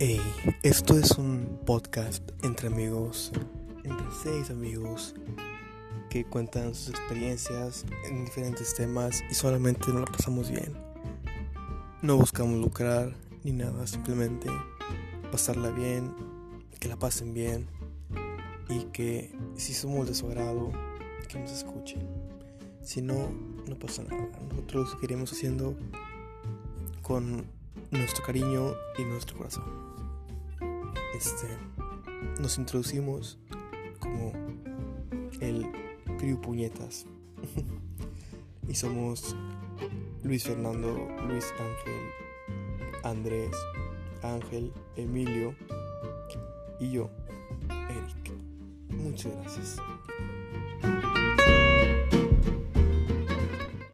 Hey, esto es un podcast entre amigos, entre seis amigos que cuentan sus experiencias en diferentes temas y solamente nos la pasamos bien. No buscamos lucrar ni nada, simplemente pasarla bien, que la pasen bien y que si somos de su agrado, que nos escuchen. Si no, no pasa nada. Nosotros seguiremos haciendo con nuestro cariño y nuestro corazón. Este, nos introducimos como el Criu Puñetas y somos Luis Fernando, Luis Ángel, Andrés, Ángel, Emilio y yo, Eric. Muchas gracias.